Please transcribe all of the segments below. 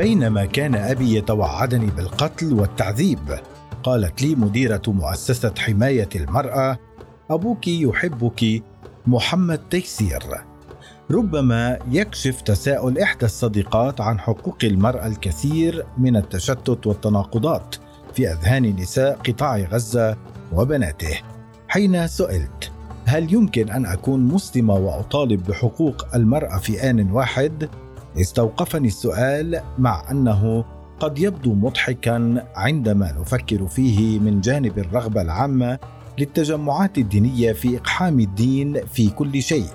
بينما كان أبي يتوعدني بالقتل والتعذيب. قالت لي مديرة مؤسسة حماية المرأة أبوك يحبك محمد تيسير. ربما يكشف تساؤل إحدى الصديقات عن حقوق المرأة الكثير من التشتت والتناقضات في أذهان نساء قطاع غزة وبناته. حين سئلت هل يمكن أن أكون مسلمة وأطالب بحقوق المرأة في آن واحد؟ استوقفني السؤال مع أنه قد يبدو مضحكا عندما نفكر فيه من جانب الرغبة العامة للتجمعات الدينية في إقحام الدين في كل شيء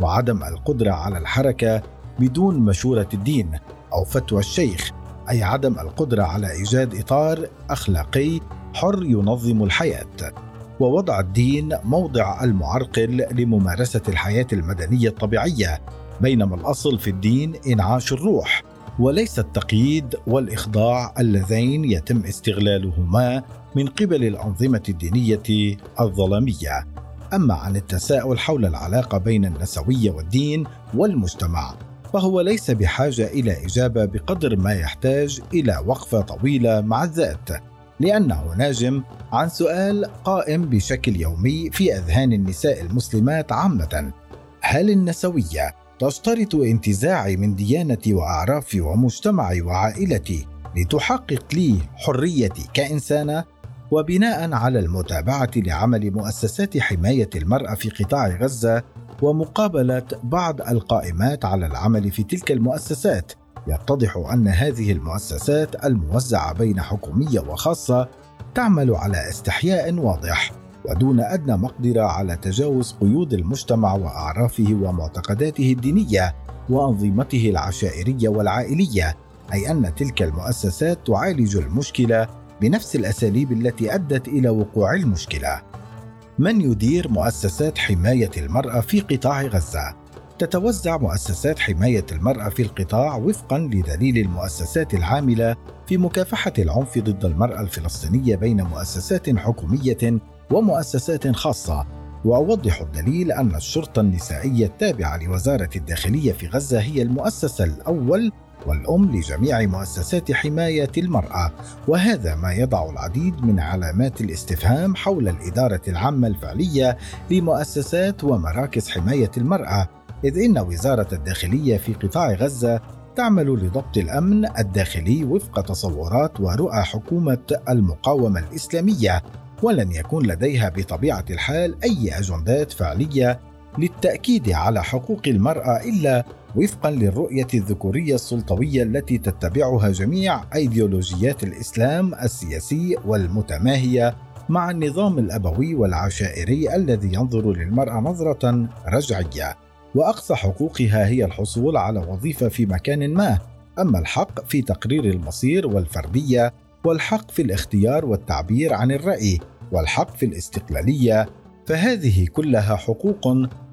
وعدم القدرة على الحركة بدون مشورة الدين أو فتوى الشيخ أي عدم القدرة على إيجاد إطار أخلاقي حر ينظم الحياة. ووضع الدين موضع المعرقل لممارسة الحياة المدنية الطبيعية بينما الأصل في الدين إنعاش الروح وليس التقييد والإخضاع اللذين يتم استغلالهما من قبل الأنظمة الدينية الظلامية. أما عن التساؤل حول العلاقة بين النسويه والدين والمجتمع فهو ليس بحاجة إلى إجابة بقدر ما يحتاج إلى وقفة طويلة مع الذات لأنه ناجم عن سؤال قائم بشكل يومي في أذهان النساء المسلمات عامة هل النسوية تشترط انتزاعي من ديانتي وأعرافي ومجتمعي وعائلتي لتحقق لي حريتي كإنسانة وبناء على المتابعة لعمل مؤسسات حماية المرأة في قطاع غزة ومقابله بعض القائمات على العمل في تلك المؤسسات. يتضح أن هذه المؤسسات الموزعة بين حكومية وخاصة تعمل على استحياء واضح. ودون أدنى مقدرة على تجاوز قيود المجتمع وأعرافه ومعتقداته الدينية وأنظمته العشائرية والعائلية أي أن تلك المؤسسات تعالج المشكلة بنفس الأساليب التي أدت إلى وقوع المشكلة. من يدير مؤسسات حماية المرأة في قطاع غزة؟ تتوزع مؤسسات حماية المرأة في القطاع وفقا لدليل المؤسسات العاملة في مكافحة العنف ضد المرأة الفلسطينية بين مؤسسات حكومية ومؤسسات خاصة. وأوضح الدليل أن الشرطة النسائية التابعة لوزارة الداخلية في غزة هي المؤسسة الأول والأم لجميع مؤسسات حماية المرأة. وهذا ما يضع العديد من علامات الاستفهام حول الإدارة العامة الفعلية لمؤسسات ومراكز حماية المرأة. إذ إن وزارة الداخلية في قطاع غزة تعمل لضبط الأمن الداخلي وفق تصورات ورؤى حكومة المقاومة الإسلامية. ولن يكون لديها بطبيعة الحال أي أجندات فعلية للتأكيد على حقوق المرأة إلا وفقا للرؤية الذكورية السلطوية التي تتبعها جميع أيديولوجيات الإسلام السياسي والمتماهية مع النظام الأبوي والعشائري الذي ينظر للمرأة نظرة رجعية. وأقصى حقوقها هي الحصول على وظيفة في مكان ما. أما الحق في تقرير المصير والفردية والحق في الاختيار والتعبير عن الرأي والحق في الاستقلالية فهذه كلها حقوق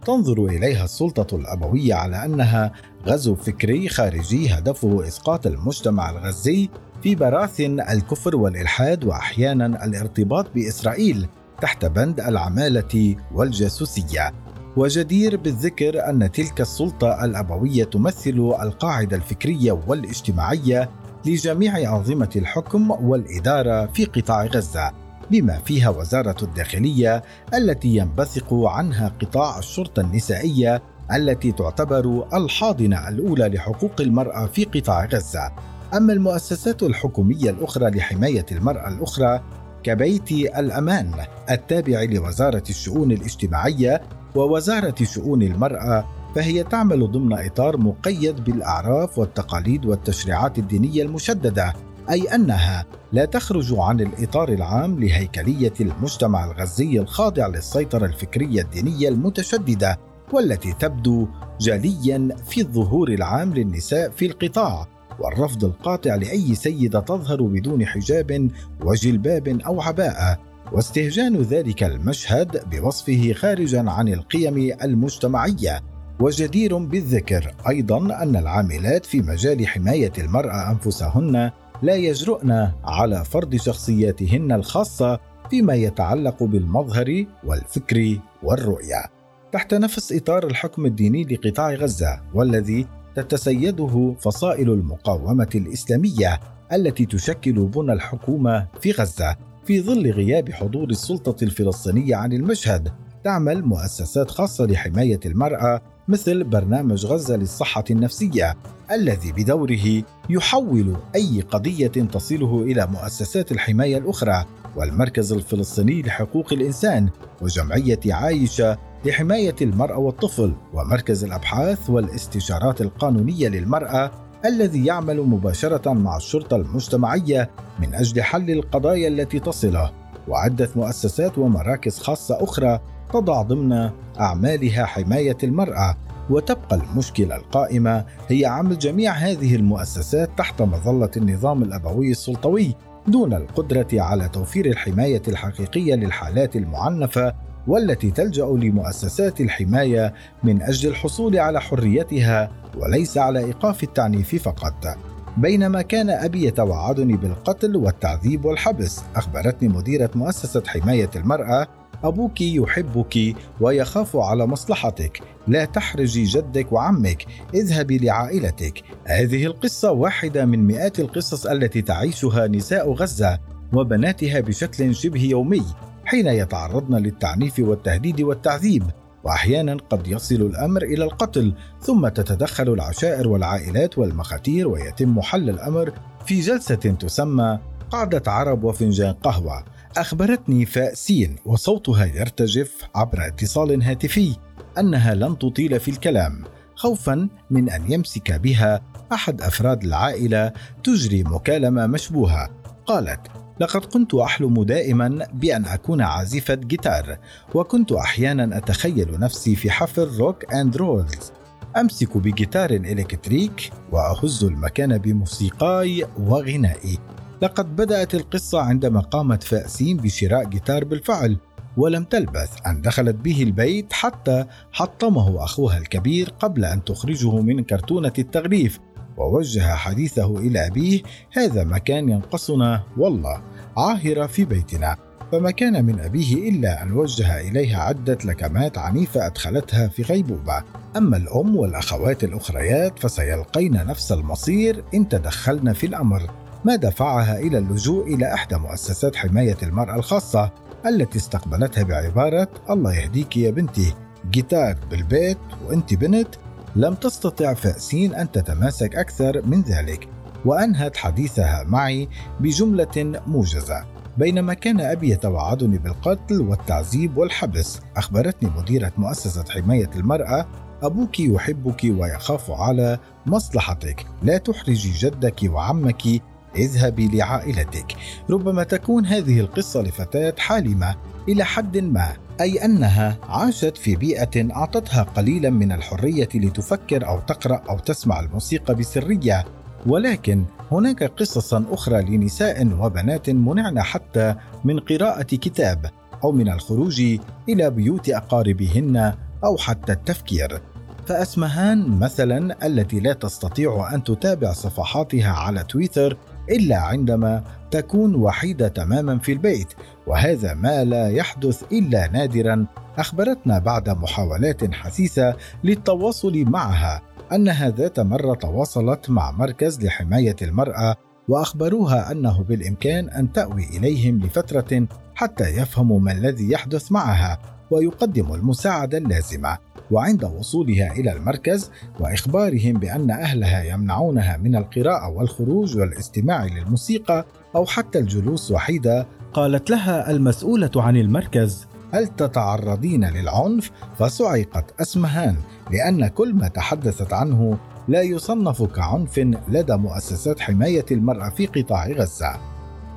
تنظر إليها السلطة الأبوية على أنها غزو فكري خارجي هدفه إسقاط المجتمع الغزي في براثن الكفر والإلحاد وأحيانا الارتباط بإسرائيل تحت بند العمالة والجاسوسية. وجدير بالذكر أن تلك السلطة الأبوية تمثل القاعدة الفكرية والاجتماعية لجميع أنظمة الحكم والإدارة في قطاع غزة بما فيها وزارة الداخلية التي ينبثق عنها قطاع الشرطة النسائية التي تعتبر الحاضنة الأولى لحقوق المرأة في قطاع غزة. أما المؤسسات الحكومية الأخرى لحماية المرأة الأخرى كبيت الأمان التابع لوزارة الشؤون الاجتماعية ووزارة شؤون المرأة فهي تعمل ضمن إطار مقيد بالأعراف والتقاليد والتشريعات الدينية المشددة أي أنها لا تخرج عن الإطار العام لهيكلية المجتمع الغزي الخاضع للسيطرة الفكرية الدينية المتشددة والتي تبدو جليا في الظهور العام للنساء في القطاع والرفض القاطع لأي سيدة تظهر بدون حجاب وجلباب أو عباءة واستهجان ذلك المشهد بوصفه خارجا عن القيم المجتمعية. وجدير بالذكر أيضا أن العاملات في مجال حماية المرأة أنفسهن لا يجرؤن على فرض شخصياتهن الخاصة فيما يتعلق بالمظهر والفكر والرؤية. تحت نفس إطار الحكم الديني لقطاع غزة والذي تتسيده فصائل المقاومة الإسلامية التي تشكل بنى الحكومة في غزة في ظل غياب حضور السلطة الفلسطينية عن المشهد تعمل مؤسسات خاصة لحماية المرأة مثل برنامج غزة للصحة النفسية الذي بدوره يحول أي قضية تصله إلى مؤسسات الحماية الأخرى والمركز الفلسطيني لحقوق الإنسان وجمعية عايشة لحماية المرأة والطفل ومركز الأبحاث والاستشارات القانونية للمرأة الذي يعمل مباشرة مع الشرطة المجتمعية من أجل حل القضايا التي تصله. وعدة مؤسسات ومراكز خاصة أخرى تضع ضمن أعمالها حماية المرأة وتبقى المشكلة القائمة هي عمل جميع هذه المؤسسات تحت مظلة النظام الأبوي السلطوي دون القدرة على توفير الحماية الحقيقية للحالات المعنفة والتي تلجأ لمؤسسات الحماية من أجل الحصول على حريتها وليس على إيقاف التعنيف فقط. بينما كان أبي يتوعدني بالقتل والتعذيب والحبس. أخبرتني مديرة مؤسسة حماية المرأة أبوك يحبك ويخاف على مصلحتك. لا تحرجي جدك وعمك. اذهبي لعائلتك. هذه القصة واحدة من مئات القصص التي تعيشها نساء غزة وبناتها بشكل شبه يومي حين يتعرضن للتعنيف والتهديد والتعذيب. وأحيانا قد يصل الأمر إلى القتل ثم تتدخل العشائر والعائلات والمخاتير ويتم حل الأمر في جلسة تسمى قعدة عرب وفنجان قهوة. أخبرتني فاء سين وصوتها يرتجف عبر اتصال هاتفي أنها لن تطيل في الكلام خوفا من أن يمسك بها أحد أفراد العائلة تجري مكالمة مشبوهة. قالت لقد كنت أحلم دائما بأن أكون عازفه جيتار وكنت أحيانا أتخيل نفسي في حفل rock and rolls. أمسك بجيتار electric وأهز المكان بموسيقاي وغنائي. لقد بدأت القصة عندما قامت فأسين بشراء جيتار بالفعل ولم تلبث أن دخلت به البيت حتى حطمه أخوها الكبير قبل أن تخرجه من كرتونة التغليف ووجه حديثه إلى أبيه هذا مكان ينقصنا والله عاهرة في بيتنا. فما كان من أبيه إلا أن وجه إليها عدة لكمات عنيفة أدخلتها في غيبوبة. أما الأم والأخوات الأخريات فسيلقين نفس المصير إن تدخلن في الأمر. ما دفعها إلى اللجوء إلى إحدى مؤسسات حماية المرأة الخاصة التي استقبلتها بعبارة الله يهديك يا بنتي جيتار بالبيت وأنت بنت لم تستطع فأسين أن تتماسك أكثر من ذلك وأنهت حديثها معي بجملة موجزة بينما كان أبي يتوعدني بالقتل والتعذيب والحبس. أخبرتني مديرة مؤسسة حماية المرأة أبوك يحبك ويخاف على مصلحتك لا تحرجي جدك وعمك اذهبي لعائلتك. ربما تكون هذه القصة لفتاة حالمة. إلى حد ما. أي أنها عاشت في بيئة أعطتها قليلا من الحرية لتفكر أو تقرأ أو تسمع الموسيقى بسرية. ولكن هناك قصصا أخرى لنساء وبنات منعن حتى من قراءة كتاب أو من الخروج إلى بيوت أقاربهن أو حتى التفكير. فأسمهان مثلا التي لا تستطيع أن تتابع صفحاتها على تويتر إلا عندما تكون وحيدة تماما في البيت وهذا ما لا يحدث إلا نادرا. أخبرتنا بعد محاولات حثيثة للتواصل معها أنها ذات مرة تواصلت مع مركز لحماية المرأة وأخبروها أنه بالإمكان أن تأوي إليهم لفترة حتى يفهموا ما الذي يحدث معها ويقدموا المساعدة اللازمة. وعند وصولها إلى المركز وإخبارهم بأن أهلها يمنعونها من القراءة والخروج والاستماع للموسيقى أو حتى الجلوس وحيدة. قالت لها المسؤولة عن المركز. هل تتعرضين للعنف؟ فصعقت أسمهان لأن كل ما تحدثت عنه لا يصنف كعنف لدى مؤسسات حماية المرأة في قطاع غزة.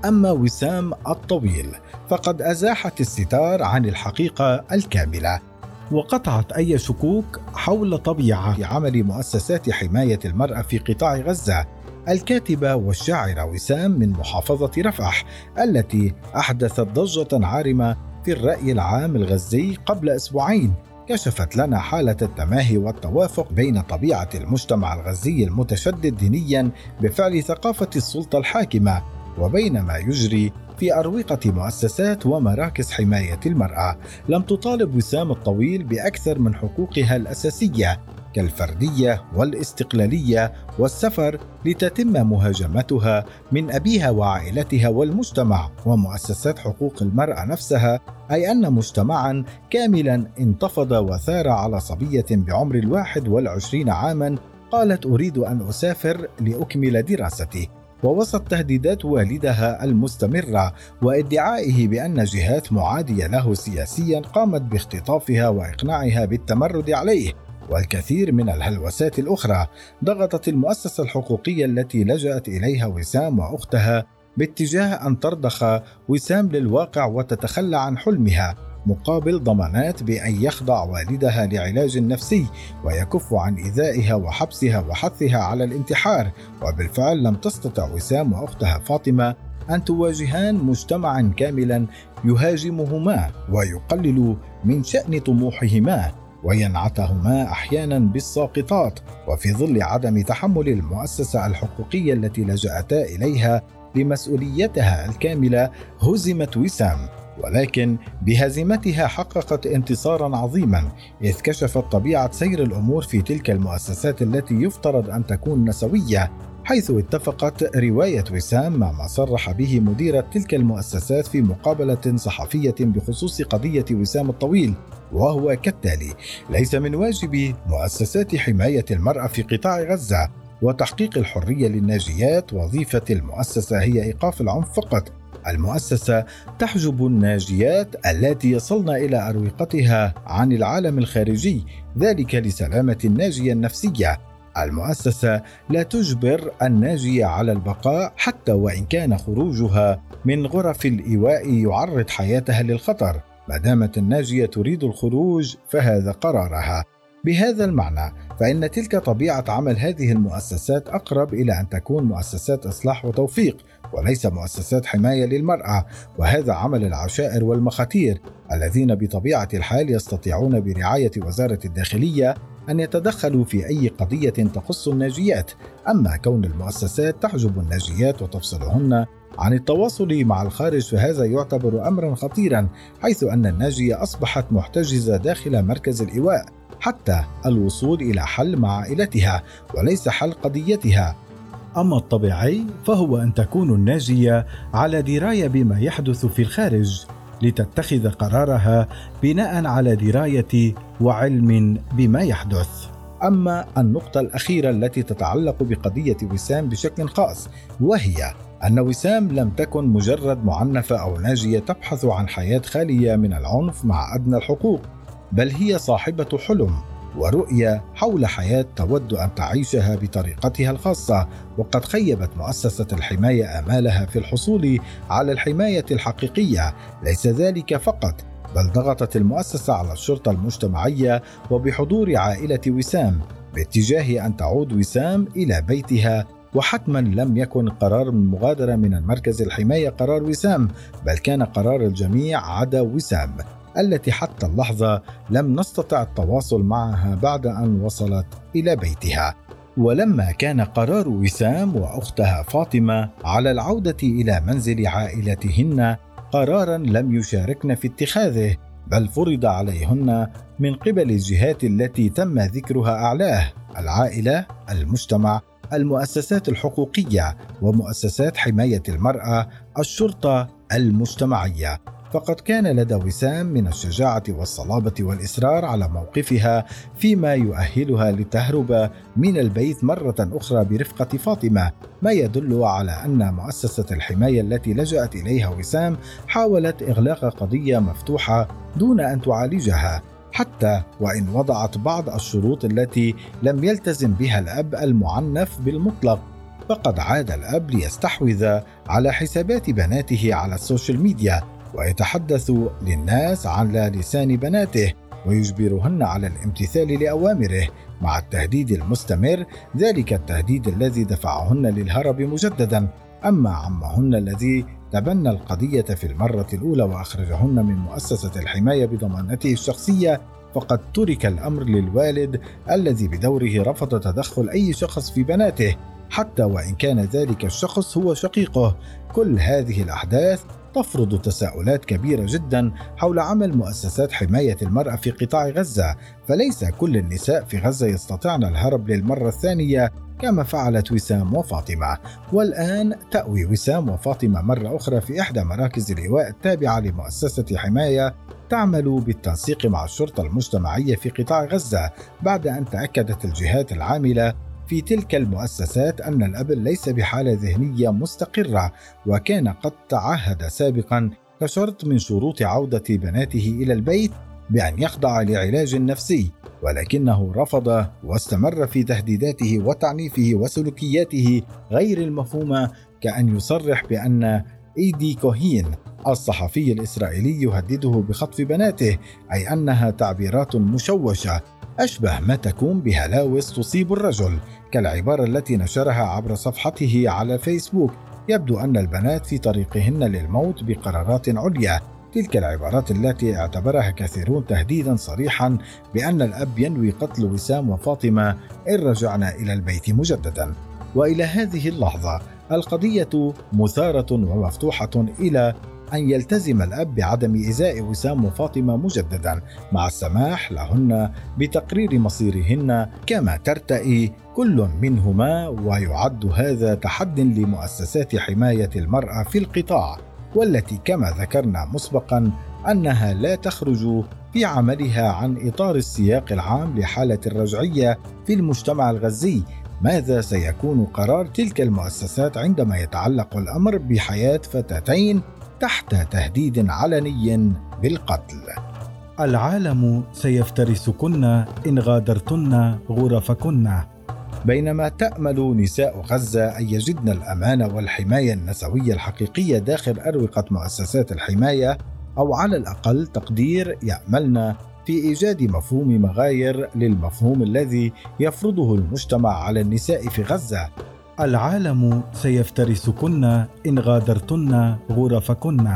أما وسام الطويل فقد أزاحت الستار عن الحقيقة الكاملة. وقطعت أي شكوك حول طبيعة عمل مؤسسات حماية المرأة في قطاع غزة الكاتبه والشاعره وسام من محافظة رفح التي أحدثت ضجة عارمة في الرأي العام الغزي قبل أسبوعين. كشفت لنا حالة التماهي والتوافق بين طبيعة المجتمع الغزي المتشدد دينيا بفعل ثقافة السلطة الحاكمة وبين ما يجري في أروقة مؤسسات ومراكز حماية المرأة. لم تطالب وسام الطويل بأكثر من حقوقها الأساسية كالفردية والاستقلالية والسفر لتتم مهاجمتها من أبيها وعائلتها والمجتمع. ومؤسسات حقوق المرأة نفسها أي أن مجتمعا كاملا انتفض وثار على صبية بعمر الواحد والعشرين عاما قالت أريد أن أسافر لأكمل دراستي. ووسط تهديدات والدها المستمرة وادعائه بأن جهات معادية له سياسيا قامت باختطافها وإقناعها بالتمرد عليه والكثير من الهلوسات الأخرى ضغطت المؤسسة الحقوقية التي لجأت إليها وسام وأختها باتجاه أن ترضخ وسام للواقع وتتخلى عن حلمها. مقابل ضمانات بأن يخضع والدها لعلاج نفسي ويكف عن إيذائها وحبسها وحثها على الانتحار وبالفعل لم تستطع وسام وأختها فاطمة أن تواجهان مجتمعا كاملا يهاجمهما ويقلل من شأن طموحهما وينعتهما أحيانا بالساقطات وفي ظل عدم تحمل المؤسسة الحقوقية التي لجأتا إليها لمسؤوليتها الكاملة هزمت وسام. ولكن بهزيمتها حققت انتصارا عظيما إذ كشفت طبيعة سير الأمور في تلك المؤسسات التي يفترض أن تكون نسوية حيث اتفقت رواية وسام مع ما صرح به مديره تلك المؤسسات في مقابلة صحفية بخصوص قضية وسام الطويل وهو كالتالي ليس من واجب مؤسسات حماية المرأة في قطاع غزة وتحقيق الحرية للناجيات وظيفة المؤسسة هي إيقاف العنف فقط المؤسسة تحجب الناجيات التي يصلن إلى أروقتها عن العالم الخارجي ذلك لسلامة الناجية النفسية. المؤسسة لا تجبر الناجية على البقاء حتى وإن كان خروجها من غرف الإيواء يعرض حياتها للخطر. ما دامت الناجية تريد الخروج فهذا قرارها. بهذا المعنى فإن تلك طبيعة عمل هذه المؤسسات أقرب إلى أن تكون مؤسسات إصلاح وتوفيق. وليس مؤسسات حماية للمرأة وهذا عمل العشائر والمخاتير الذين بطبيعة الحال يستطيعون برعاية وزارة الداخلية أن يتدخلوا في أي قضية تخص الناجيات. أما كون المؤسسات تحجب الناجيات وتفصلهن عن التواصل مع الخارج فهذا يعتبر امرا خطيرا حيث أن الناجية أصبحت محتجزة داخل مركز الإيواء حتى الوصول إلى حل مع عائلتها وليس حل قضيتها. أما الطبيعي فهو أن تكون الناجية على دراية بما يحدث في الخارج لتتخذ قرارها بناء على دراية وعلم بما يحدث. أما النقطة الأخيرة التي تتعلق بقضية وسام بشكل خاص وهي أن وسام لم تكن مجرد معنفة أو ناجية تبحث عن حياة خالية من العنف مع أدنى الحقوق بل هي صاحبة حلم. ورؤيه حول حياة تود أن تعيشها بطريقتها الخاصة وقد خيبت مؤسسة الحماية آمالها في الحصول على الحماية الحقيقية. ليس ذلك فقط بل ضغطت المؤسسة على الشرطة المجتمعية وبحضور عائلة وسام باتجاه أن تعود وسام إلى بيتها. وحتما لم يكن قرار المغادرة من المركز الحماية قرار وسام بل كان قرار الجميع عدا وسام. التي حتى اللحظة لم نستطع التواصل معها بعد أن وصلت إلى بيتها. ولما كان قرار وسام وأختها فاطمة على العودة إلى منزل عائلتهن قرارا لم يشاركن في اتخاذه بل فرض عليهن من قبل الجهات التي تم ذكرها أعلاه العائلة المجتمع المؤسسات الحقوقية ومؤسسات حماية المرأة الشرطة المجتمعية. فقد كان لدى وسام من الشجاعة والصلابة والإصرار على موقفها فيما يؤهلها لتهرب من البيت مرة أخرى برفقة فاطمة، ما يدل على أن مؤسسة الحماية التي لجأت إليها وسام حاولت إغلاق قضية مفتوحة دون أن تعالجها، حتى وإن وضعت بعض الشروط التي لم يلتزم بها الأب المعنف بالمطلق. فقد عاد الأب ليستحوذ على حسابات بناته على ال social media. ويتحدث للناس على لسان بناته ويجبرهن على الامتثال لأوامره مع التهديد المستمر ذلك التهديد الذي دفعهن للهرب مجددا. أما عمهن الذي تبنى القضية في المرة الأولى وأخرجهن من مؤسسة الحماية بضمانته الشخصية فقد ترك الأمر للوالد الذي بدوره رفض تدخل أي شخص في بناته حتى وإن كان ذلك الشخص هو شقيقه. كل هذه الأحداث تفرض تساؤلات كبيرة جدا حول عمل مؤسسات حماية المرأة في قطاع غزة، فليس كل النساء في غزة يستطيعن الهرب للمرة الثانية كما فعلت وسام وفاطمة. والآن تأوي وسام وفاطمة مرة أخرى في إحدى مراكز اللواء التابعة لمؤسسة حماية تعمل بالتنسيق مع الشرطة المجتمعية في قطاع غزة بعد أن تأكدت الجهات العاملة في تلك المؤسسات أن الأب ليس بحالة ذهنية مستقرة وكان قد تعهد سابقا كشرط من شروط عودة بناته إلى البيت بأن يخضع لعلاج نفسي ولكنه رفض واستمر في تهديداته وتعنيفه وسلوكياته غير المفهومة كأن يصرح بأن إيدي كوهين الصحفي الإسرائيلي يهدده بخطف بناته أي أنها تعبيرات مشوشة أشبه ما تكون بهلاوس تصيب الرجل كالعبارة التي نشرها عبر صفحته على فيسبوك. يبدو أن البنات في طريقهن للموت بقرارات عليا. تلك العبارات التي اعتبرها كثيرون تهديدا صريحا بأن الأب ينوي قتل وسام وفاطمة إن رجعنا إلى البيت مجددا. وإلى هذه اللحظة القضية مثارة ومفتوحة إلى أن يلتزم الأب بعدم إيذاء وسام وفاطمة مجددا. مع السماح لهن بتقرير مصيرهن كما ترتئي كل منهما ويعد هذا تحد لمؤسسات حماية المرأة في القطاع. والتي كما ذكرنا مسبقا أنها لا تخرج في عملها عن إطار السياق العام لحالة الرجعية في المجتمع الغزي ماذا سيكون قرار تلك المؤسسات عندما يتعلق الأمر بحياة فتاتين تحت تهديد علني بالقتل؟ العالم سيفترسكن إن غادرتن غرفكن. بينما تأمل نساء غزة أن يجدن الأمان والحماية النسوية الحقيقية داخل أروقة مؤسسات الحماية أو على الأقل تقدير يأملن في إيجاد مفهوم مغاير للمفهوم الذي يفرضه المجتمع على النساء في غزة. العالم سيفترسكن إن غادرتن غرفكن.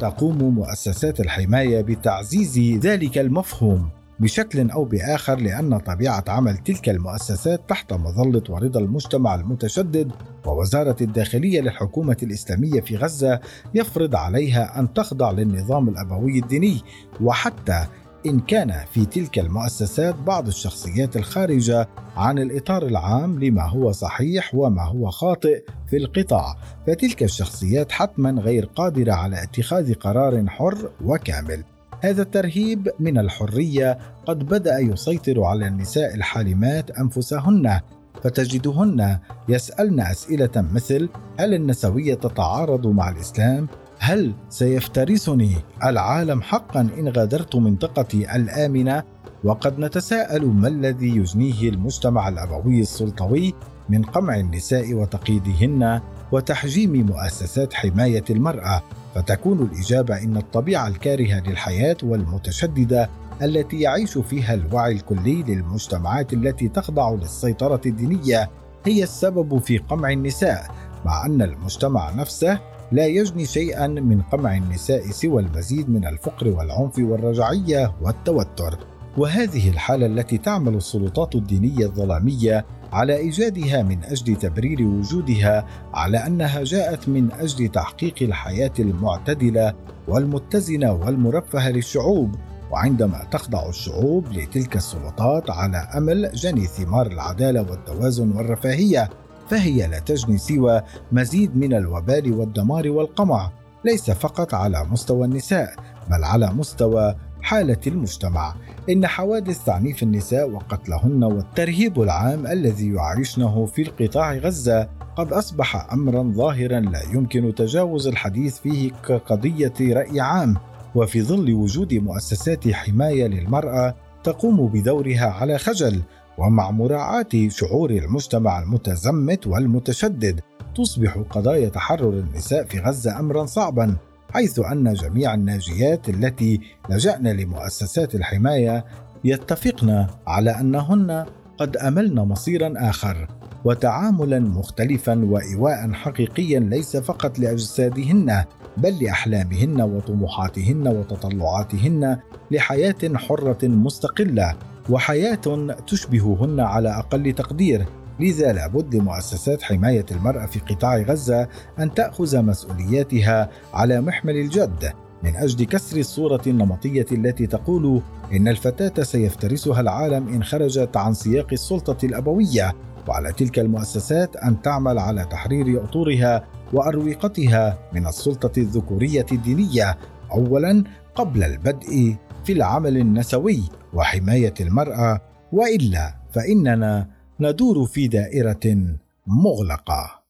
تقوم مؤسسات الحماية بتعزيز ذلك المفهوم بشكل أو بآخر لأن طبيعة عمل تلك المؤسسات تحت مظلة ورضا المجتمع المتشدد ووزارة الداخلية للحكومة الإسلامية في غزة يفرض عليها أن تخضع للنظام الأبوي الديني وحتى إن كان في تلك المؤسسات بعض الشخصيات الخارجة عن الإطار العام لما هو صحيح وما هو خاطئ في القطاع، فتلك الشخصيات حتما غير قادرة على اتخاذ قرار حر وكامل. هذا الترهيب من الحرية قد بدأ يسيطر على النساء الحالمات أنفسهن فتجدهن يسألن أسئلة مثل: هل النسوية تتعارض مع الإسلام؟ هل سيفترسني العالم حقا إن غادرت منطقتي الآمنة؟ وقد نتساءل ما الذي يجنيه المجتمع الأبوي السلطوي من قمع النساء وتقييدهن وتحجيم مؤسسات حماية المرأة فتكون الإجابة إن الطبيعة الكارهة للحياة والمتشددة التي يعيش فيها الوعي الكلي للمجتمعات التي تخضع للسيطرة الدينية هي السبب في قمع النساء مع أن المجتمع نفسه لا يجني شيئا من قمع النساء سوى المزيد من الفقر والعنف والرجعية والتوتر. وهذه الحالة التي تعمل السلطات الدينية الظلامية على إيجادها من أجل تبرير وجودها على أنها جاءت من أجل تحقيق الحياة المعتدلة والمتزنة والمرفهة للشعوب. وعندما تخضع الشعوب لتلك السلطات على أمل جني ثمار العدالة والتوازن والرفاهية فهي لا تجني سوى مزيد من الوبال والدمار والقمع ليس فقط على مستوى النساء بل على مستوى حالة المجتمع. إن حوادث تعنيف النساء وقتلهن والترهيب العام الذي يعيشنه في القطاع غزة قد أصبح أمرا ظاهرا لا يمكن تجاوز الحديث فيه كقضية رأي عام. وفي ظل وجود مؤسسات حماية للمرأة تقوم بدورها على خجل ومع مراعاة شعور المجتمع المتزمت والمتشدد تصبح قضايا تحرر النساء في غزة أمرا صعبا حيث أن جميع الناجيات التي لجأن لمؤسسات الحماية يتفقن على أنهن قد أملن مصيرا آخر وتعاملا مختلفا وإيواء حقيقيا ليس فقط لأجسادهن. بل لأحلامهن وطموحاتهن وتطلعاتهن لحياة حرة مستقلة وحياة تشبههن على أقل تقدير. لذا لابد لمؤسسات حماية المرأة في قطاع غزة أن تأخذ مسؤولياتها على محمل الجد. من أجل كسر الصورة النمطية التي تقول إن الفتاة سيفترسها العالم إن خرجت عن سياق السلطة الأبوية وعلى تلك المؤسسات أن تعمل على تحرير أطورها واروقتها من السلطة الذكورية الدينية اولا قبل البدء في العمل النسوي وحماية المرأة وإلا فإننا ندور في دائرة مغلقة.